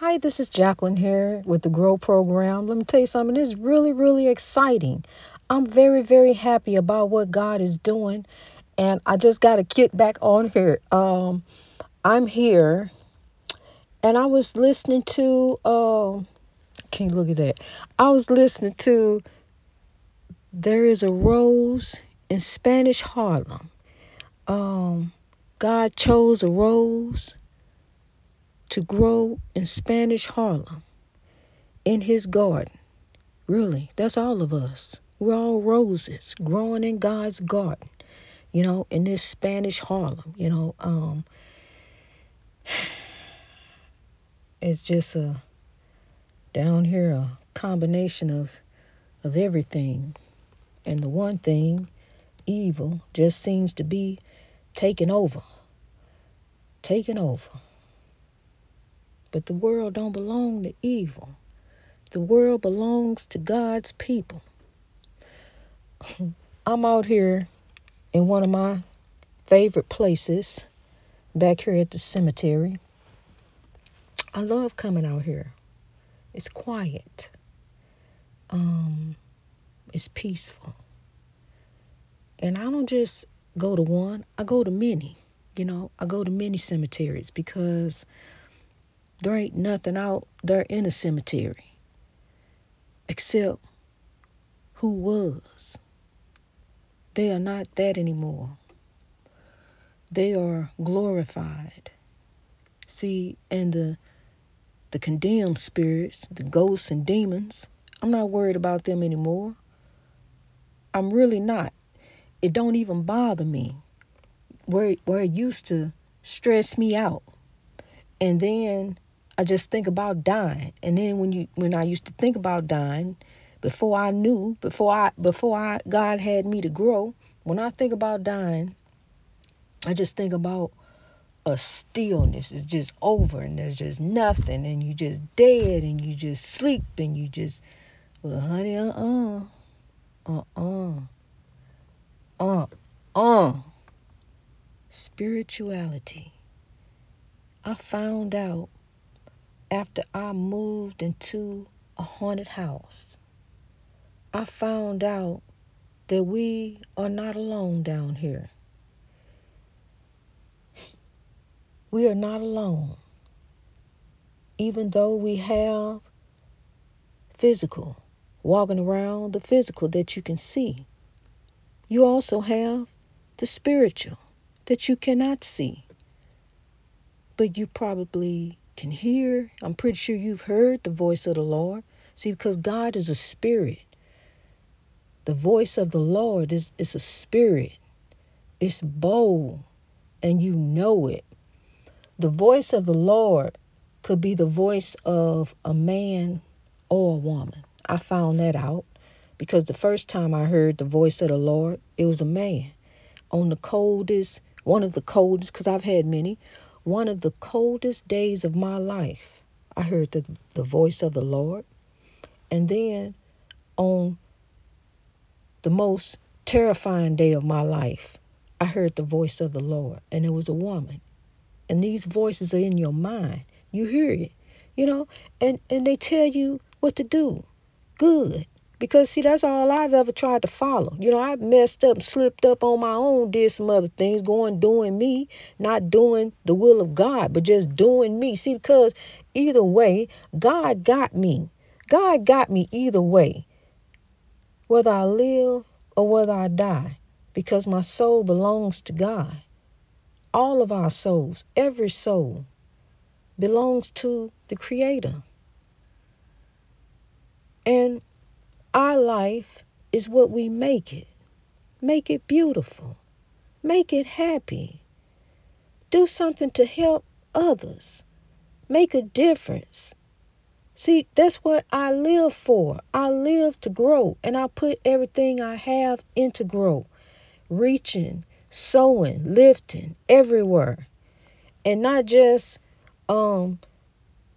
Hi, this is Jacqueline here with the Grow Program. Let me tell you something, it's really, really exciting. I'm very, very happy about what God is doing, and I just got to get back on here. Um, I'm here, and I was listening to, uh, can't look at that. I was listening to There is a Rose in Spanish Harlem. Um, God chose a rose to grow in Spanish Harlem in his garden. Really, that's all of us. We're all roses growing in God's garden, you know, in this Spanish Harlem, you know. Um, it's just a down here a combination of of everything. And the one thing, evil, just seems to be taking over. Taking over. But the world don't belong to evil. The world belongs to God's people. I'm out here in one of my favorite places, back here at the cemetery. I love coming out here. It's quiet. Um, it's peaceful. And I don't just go to one, I go to many. You know, I go to many cemeteries because there ain't nothing out there in a cemetery except who was. They are not that anymore. They are glorified. See, and the the condemned spirits, the ghosts and demons, I'm not worried about them anymore. I'm really not. It don't even bother me. Where where it used to stress me out. And then I just think about dying. And then when you when I used to think about dying, before I knew, before I before I God had me to grow, when I think about dying, I just think about a stillness. It's just over and there's just nothing and you just dead and you just sleep and you just well honey uh uh uh uh uh uh spirituality. I found out after I moved into a haunted house, I found out that we are not alone down here. We are not alone. Even though we have physical, walking around the physical that you can see, you also have the spiritual that you cannot see. But you probably can hear. I'm pretty sure you've heard the voice of the Lord. See, because God is a spirit. The voice of the Lord is, is a spirit. It's bold, and you know it. The voice of the Lord could be the voice of a man or a woman. I found that out because the first time I heard the voice of the Lord, it was a man on the coldest, one of the coldest, because I've had many, one of the coldest days of my life, I heard the, the voice of the Lord. And then on the most terrifying day of my life, I heard the voice of the Lord, and it was a woman. And these voices are in your mind. You hear it, you know, and, and they tell you what to do. Good. Because, see, that's all I've ever tried to follow. You know, I messed up, slipped up on my own, did some other things, going doing me, not doing the will of God, but just doing me. See, because either way, God got me. God got me either way, whether I live or whether I die, because my soul belongs to God. All of our souls, every soul, belongs to the Creator. And our life is what we make it. Make it beautiful. Make it happy. Do something to help others. Make a difference. See, that's what I live for. I live to grow, and I put everything I have into grow, reaching, sowing, lifting everywhere, and not just um,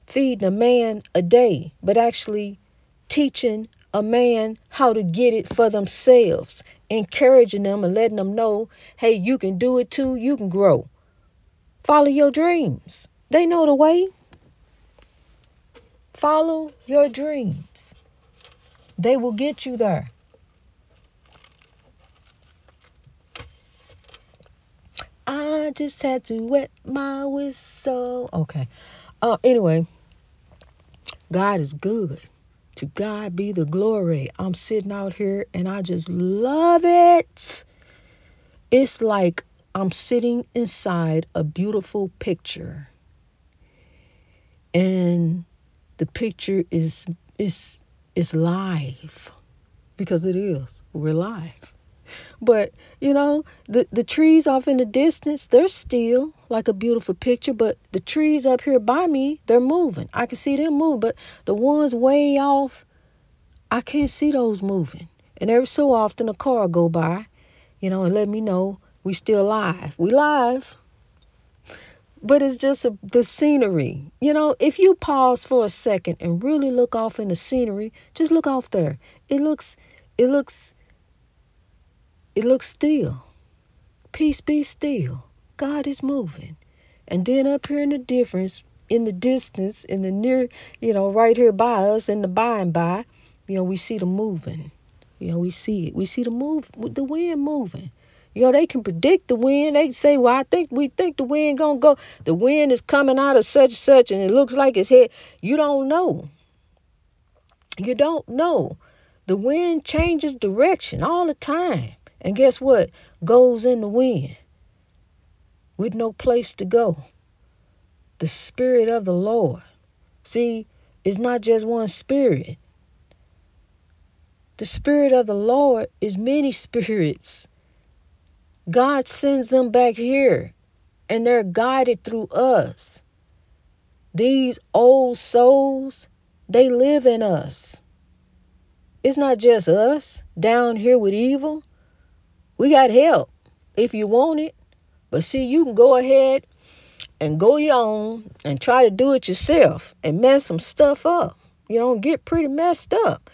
feeding a man a day, but actually teaching a man how to get it for themselves, encouraging them and letting them know, hey, you can do it too, you can grow. Follow your dreams. They know the way. Follow your dreams. They will get you there. I just had to wet my whistle. Okay. Uh, anyway, God is good. To God be the glory. I'm sitting out here and I just love it. It's like I'm sitting inside a beautiful picture. And the picture is is is live because it is. We're live. But, you know, the, the trees off in the distance, they're still like a beautiful picture. But the trees up here by me, they're moving. I can see them move. But the ones way off, I can't see those moving. And every so often a car go by, you know, and let me know we still alive. We live. But it's just a, the scenery. You know, if you pause for a second and really look off in the scenery, just look off there. It looks it looks it looks still. Peace be still. God is moving. And then up here in the difference, in the distance, in the near, you know, right here by us, in the by and by, you know, we see the moving. You know, we see it. We see the move, the wind moving. You know, they can predict the wind. They say, well, I think we think the wind gonna go. The wind is coming out of such such, and it looks like it's here. You don't know. You don't know. The wind changes direction all the time. And guess what? Goes in the wind with no place to go. The Spirit of the Lord. See, it's not just one Spirit. The Spirit of the Lord is many spirits. God sends them back here and they're guided through us. These old souls, they live in us. It's not just us down here with evil. We got help if you want it. But see, you can go ahead and go your own and try to do it yourself and mess some stuff up. You know, get pretty messed up.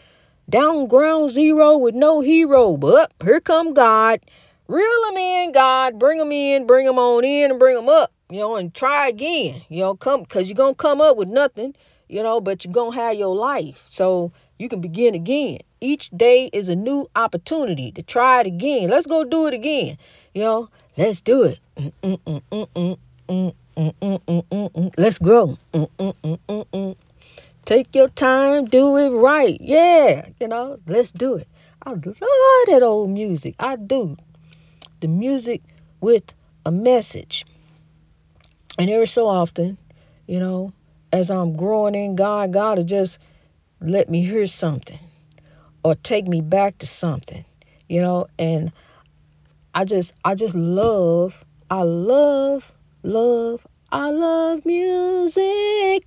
Down ground zero with no hero. But here come God. Reel them in, God. Bring them in, bring them on in, and bring them up. You know, and try again. You know, come because you're gonna come up with nothing. You know, but you're gonna have your life. So you can begin again. Each day is a new opportunity to try it again. Let's go do it again. You know, let's do it. Let's grow. Take your time, do it right. Yeah, you know, let's do it. I love that old music. I do. The music with a message. And every so often, you know, as I'm growing in God, God will just let me hear something or take me back to something, you know, and I just I just love I love love I love music.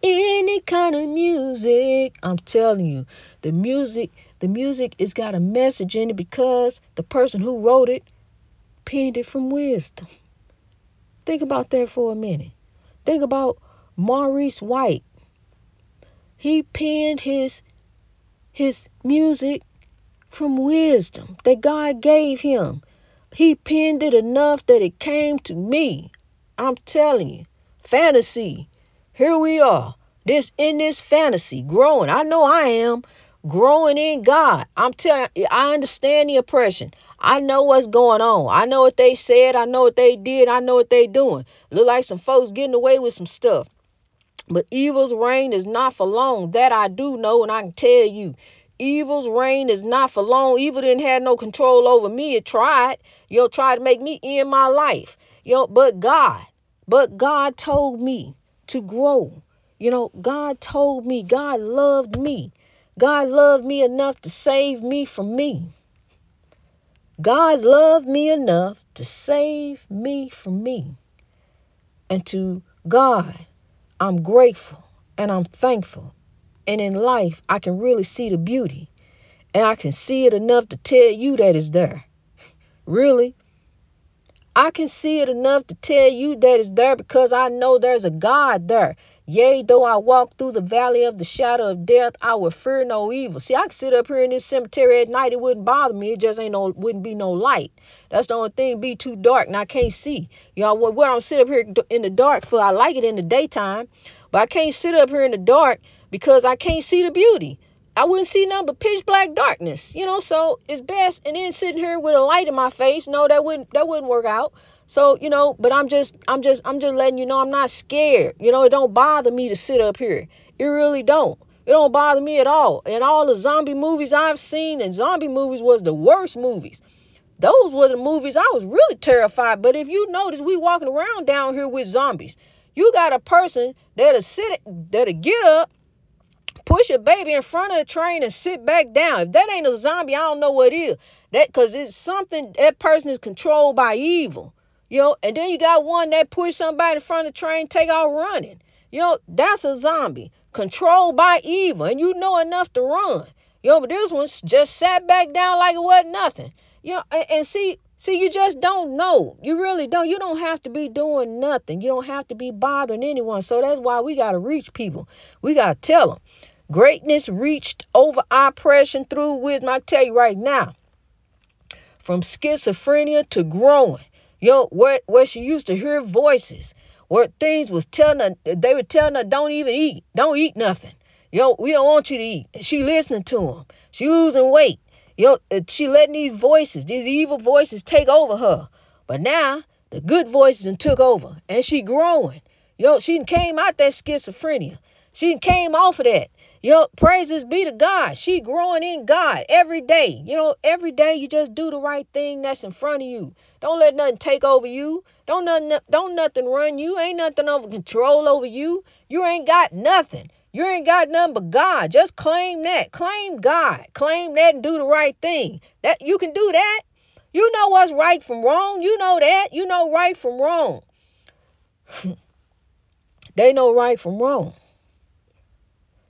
Any kind of music, I'm telling you, the music, the music has got a message in it because the person who wrote it penned it from wisdom. Think about that for a minute. Think about Maurice White. He penned his his music from wisdom that God gave him. He penned it enough that it came to me. I'm telling you, fantasy. Here we are. This in this fantasy, growing. I know I am growing in God. I'm telling I understand the oppression. I know what's going on. I know what they said. I know what they did. I know what they doing. Look like some folks getting away with some stuff. But evil's reign is not for long. That I do know, and I can tell you. Evil's reign is not for long. Evil didn't have no control over me. It tried. You tried to make me end my life. You but God, but God told me to grow. You know, God told me, God loved me. God loved me enough to save me from me. God loved me enough to save me from me. And to God, I'm grateful and I'm thankful. And in life, I can really see the beauty. And I can see it enough to tell you that it's there. Really. I can see it enough to tell you that it's there because I know there's a God there. Yea, though I walk through the valley of the shadow of death, I will fear no evil. See, I can sit up here in this cemetery at night, it wouldn't bother me. It just ain't no wouldn't be no light. That's the only thing, be too dark and I can't see. Y'all what, I'm sit up here in the dark for, I like it in the daytime. But I can't sit up here in the dark because I can't see the beauty. I wouldn't see nothing but pitch black darkness, you know. So it's best. And then sitting here with a light in my face, no, that wouldn't that wouldn't work out. So you know, but I'm just I'm just I'm just letting you know I'm not scared. You know, it don't bother me to sit up here. It really don't. It don't bother me at all. And all the zombie movies I've seen, and zombie movies was the worst movies. Those were the movies I was really terrified. But if you notice, we walking around down here with zombies. You got a person that'll sit, that'll get up, push a baby in front of the train and sit back down. If that ain't a zombie, I don't know what is. That because it's something that person is controlled by evil. You know, and then you got one that push somebody in front of the train, take off running. You know, that's a zombie controlled by evil, and you know enough to run. You know, but this one's just sat back down like it wasn't nothing. You know, and, and see, see, you just don't know. You really don't. You don't have to be doing nothing. You don't have to be bothering anyone. So that's why we got to reach people. We got to tell them. Greatness reached over oppression through wisdom. I tell you right now, from schizophrenia to growing, yo, where, where she used to hear voices, where things was telling her, they were telling her, don't even eat, don't eat nothing. Yo, we don't want you to eat. She listening to them. She losing weight. Yo, she letting these voices, these evil voices take over her. But now the good voices and took over. And she growing. Yo, she came out that schizophrenia. She came off of that. You know, praises be to God. She growing in God every day. You know, every day you just do the right thing that's in front of you. Don't let nothing take over you. Don't nothing don't nothing run you. Ain't nothing over control over you. You ain't got nothing. You ain't got nothing but God. Just claim that. Claim God. Claim that and do the right thing. That you can do that. You know what's right from wrong. You know that. You know right from wrong. they know right from wrong.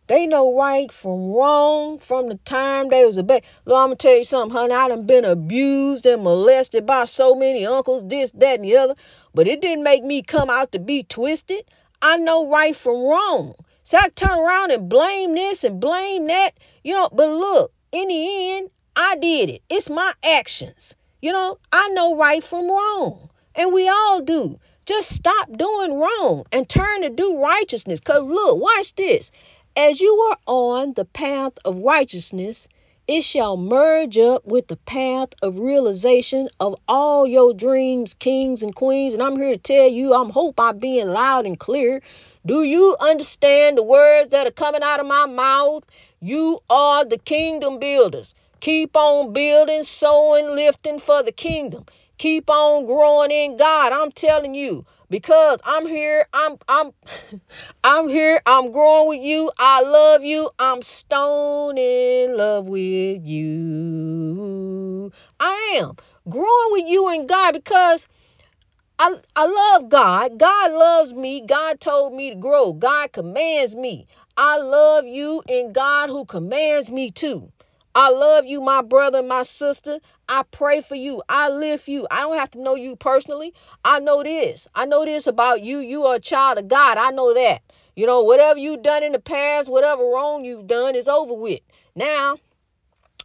They know right from wrong from the time they was a baby. Look, I'm gonna tell you something, honey. I done been abused and molested by so many uncles, this, that, and the other. But it didn't make me come out to be twisted. I know right from wrong. So I turn around and blame this and blame that. You know, but look, in the end, I did it. It's my actions. You know, I know right from wrong. And we all do. Just stop doing wrong and turn to do righteousness. Because look, watch this. As you are on the path of righteousness, it shall merge up with the path of realization of all your dreams, kings and queens. And I'm here to tell you, I'm hope I'm being loud and clear. Do you understand the words that are coming out of my mouth? You are the kingdom builders. Keep on building, sowing, lifting for the kingdom. Keep on growing in God. I'm telling you, because I'm here. I'm I'm I'm here. I'm growing with you. I love you. I'm stone in love with you. I am growing with you and God because I, I love God. God loves me. God told me to grow. God commands me. I love you and God who commands me too. I love you, my brother, my sister. I pray for you. I live for you. I don't have to know you personally. I know this. I know this about you. You are a child of God. I know that. You know, whatever you've done in the past, whatever wrong you've done is over with. Now,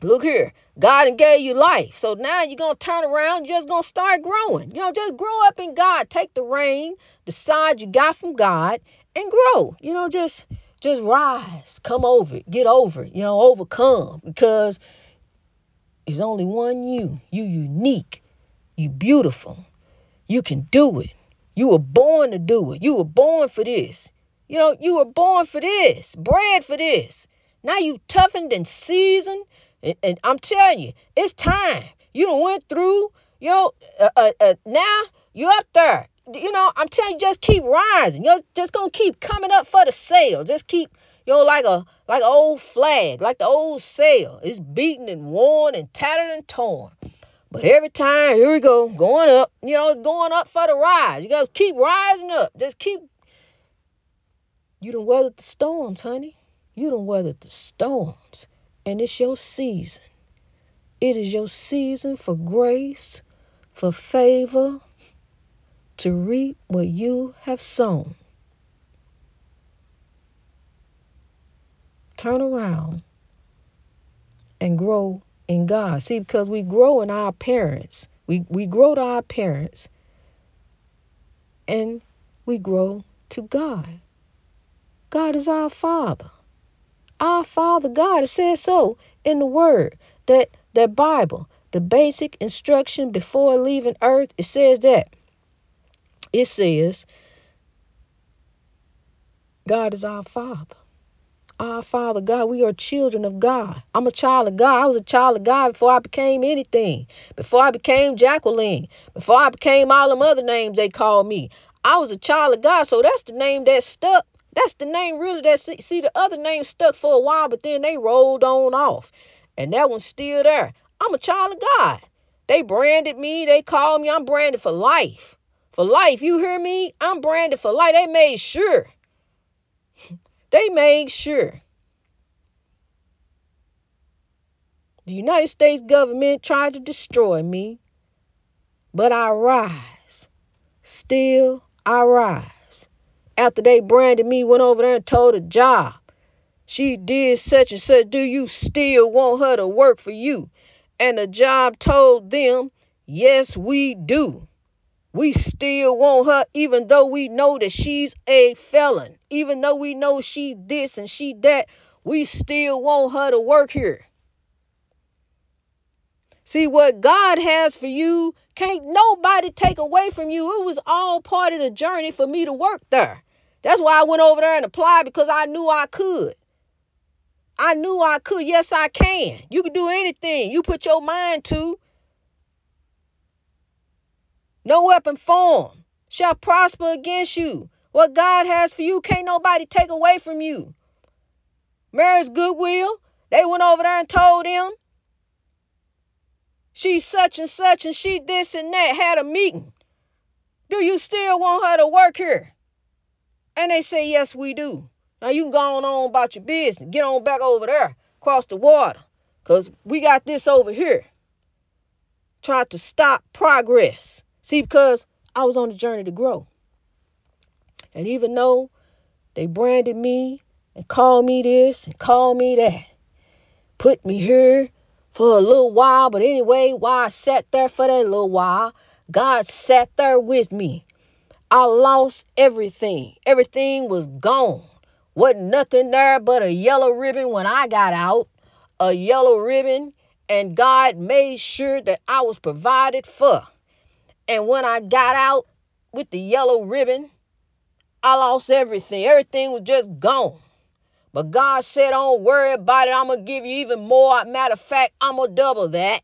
look here. God gave you life. So now you're going to turn around, you're just going to start growing. You know, just grow up in God. Take the reign, decide you got from God, and grow. You know, just just rise, come over it, get over it, you know, overcome because there's only one you. You unique. You beautiful. You can do it. You were born to do it. You were born for this. You know, you were born for this, bred for this. Now you toughened and seasoned. And, and I'm telling you, it's time. You done went through, you know, uh, uh, uh, now you up there you know, I'm telling you, just keep rising. You're just gonna keep coming up for the sail. Just keep, you know, like a like an old flag, like the old sail. It's beaten and worn and tattered and torn. But every time, here we go, going up. You know, it's going up for the rise. You gotta keep rising up. Just keep. You done weathered the storms, honey. You done weathered the storms, and it's your season. It is your season for grace, for favor to reap what you have sown. Turn around and grow in God. See, because we grow in our parents, we, we grow to our parents, and we grow to God. God is our Father. Our Father God. It says so in the Word. That that Bible, the basic instruction before leaving earth, it says that. It says God is our Father. Our Father God, we are children of God. I'm a child of God. I was a child of God before I became anything. Before I became Jacqueline. Before I became all them other names they called me. I was a child of God, so that's the name that stuck. That's the name really that see the other name stuck for a while, but then they rolled on off. And that one's still there. I'm a child of God. They branded me, they called me, I'm branded for life. For life, you hear me? I'm branded for life. They made sure. they made sure. The United States government tried to destroy me, but I rise. Still, I rise. After they branded me, went over there and told a job. She did such and such. Do you still want her to work for you? And the job told them, Yes, we do. We still want her, even though we know that she's a felon. Even though we know she this and she that, we still want her to work here. See, what God has for you, can't nobody take away from you. It was all part of the journey for me to work there. That's why I went over there and applied because I knew I could. I knew I could. Yes, I can. You can do anything you put your mind to. No weapon formed shall prosper against you. What God has for you can't nobody take away from you. Mary's goodwill, they went over there and told him she's such and such and she this and that, had a meeting. Do you still want her to work here? And they say, Yes, we do. Now you can go on, about your business. Get on back over there, across the water. Because we got this over here. Trying to stop progress. See, because I was on the journey to grow. And even though they branded me and called me this and called me that, put me here for a little while. But anyway, while I sat there for that little while, God sat there with me. I lost everything. Everything was gone. Wasn't nothing there but a yellow ribbon when I got out, a yellow ribbon, and God made sure that I was provided for. And when I got out with the yellow ribbon, I lost everything. Everything was just gone. But God said, Don't worry about it. I'm going to give you even more. Matter of fact, I'm going to double that.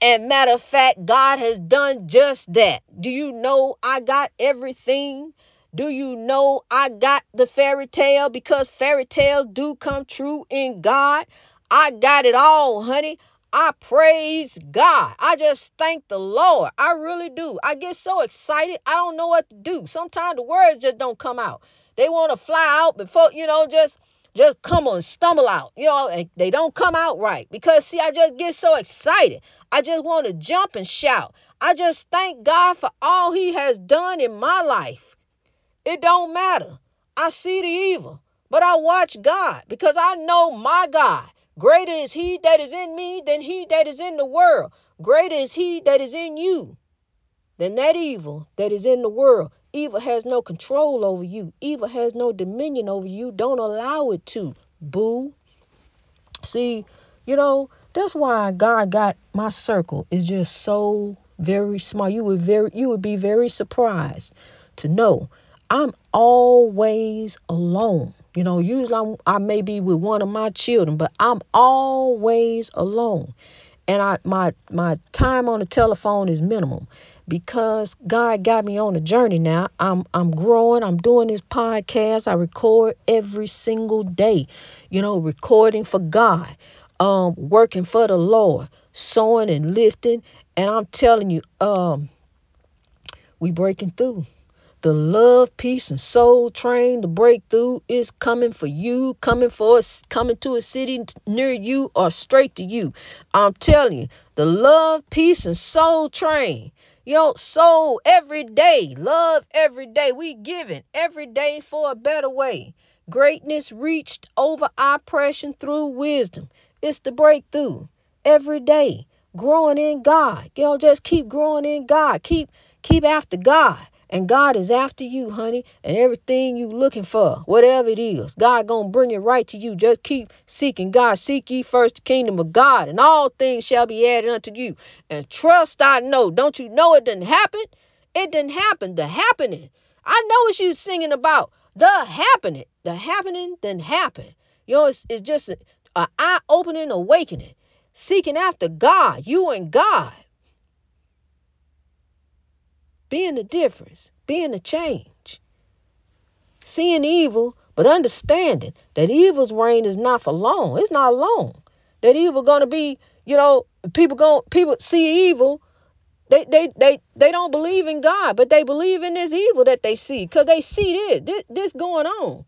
And matter of fact, God has done just that. Do you know I got everything do you know I got the fairy tale because fairy tales do come true in God? I got it all, honey. I praise God. I just thank the Lord. I really do. I get so excited. I don't know what to do. Sometimes the words just don't come out. They want to fly out before, you know, just just come on, stumble out. You know, and they don't come out right. Because see, I just get so excited. I just want to jump and shout. I just thank God for all he has done in my life. It don't matter. I see the evil, but I watch God because I know my God. Greater is he that is in me than he that is in the world. Greater is he that is in you than that evil that is in the world. Evil has no control over you. Evil has no dominion over you. Don't allow it to. Boo. See, you know, that's why God got my circle is just so very small. You would very you would be very surprised to know I'm always alone. You know, usually I'm, I may be with one of my children, but I'm always alone. And I my my time on the telephone is minimum because God got me on a journey now. I'm I'm growing. I'm doing this podcast. I record every single day. You know, recording for God, um, working for the Lord, sowing and lifting. And I'm telling you, um, we breaking through. The love, peace, and soul train, the breakthrough is coming for you, coming for us, coming to a city near you or straight to you. I'm telling you, the love, peace, and soul train. Yo, soul every day, love every day. We giving every day for a better way. Greatness reached over oppression through wisdom. It's the breakthrough every day. Growing in God. You know, just keep growing in God. Keep keep after God And God is after you, honey, and everything you looking for, whatever it is, God gonna bring it right to you. Just keep seeking God. Seek ye first the kingdom of God, and all things shall be added unto you. And trust I know. Don't you know it didn't happen? It didn't happen. The happening. I know what you singing about. The happening. The happening didn't happen. You know, it's, it's just an eye-opening awakening. Seeking after God, you and God being the difference, being the change. Seeing evil, but understanding that evil's reign is not for long. It's not long. That evil gonna be, you know, people going people see evil. They they they they don't believe in God, but they believe in this evil that they see because they see this, this this going on.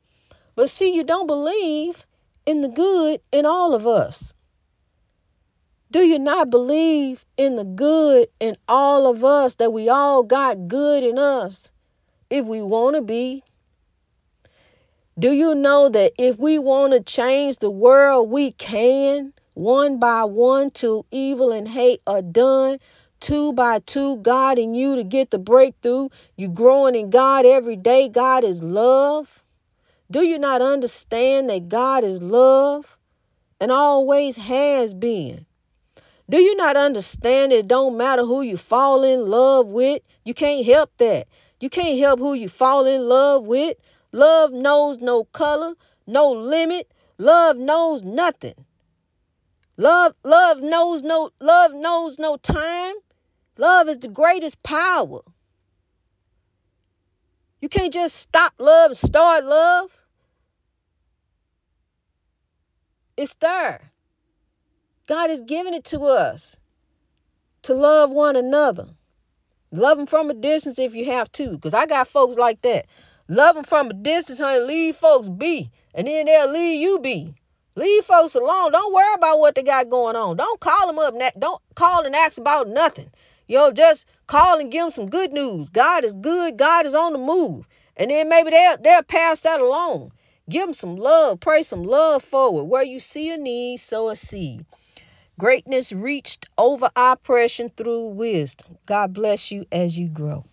But see, you don't believe in the good in all of us. Do you not believe in the good in all of us, that we all got good in us if we want to be? Do you know that if we want to change the world, we can, one by one, till evil and hate are done? Two by two, God and you to get the breakthrough. You growing in God every day. God is love. Do you not understand that God is love and always has been? Do you not understand it don't matter who you fall in love with? You can't help that. You can't help who you fall in love with. Love knows no color, no limit. Love knows nothing. Love love knows no love knows no time. Love is the greatest power. You can't just stop love and start love. It's there. God has given it to us to love one another. Love them from a distance if you have to, because I got folks like that. Love them from a distance, honey. Leave folks be, and then they'll leave you be. Leave folks alone. Don't worry about what they got going on. Don't call them up. Don't call and ask about nothing. You know, just call and give them some good news. God is good. God is on the move. And then maybe they'll, they'll pass that along. Give them some love. Pray some love forward. Where you see a need, sow a seed. Greatness reached over oppression through wisdom. God bless you as you grow.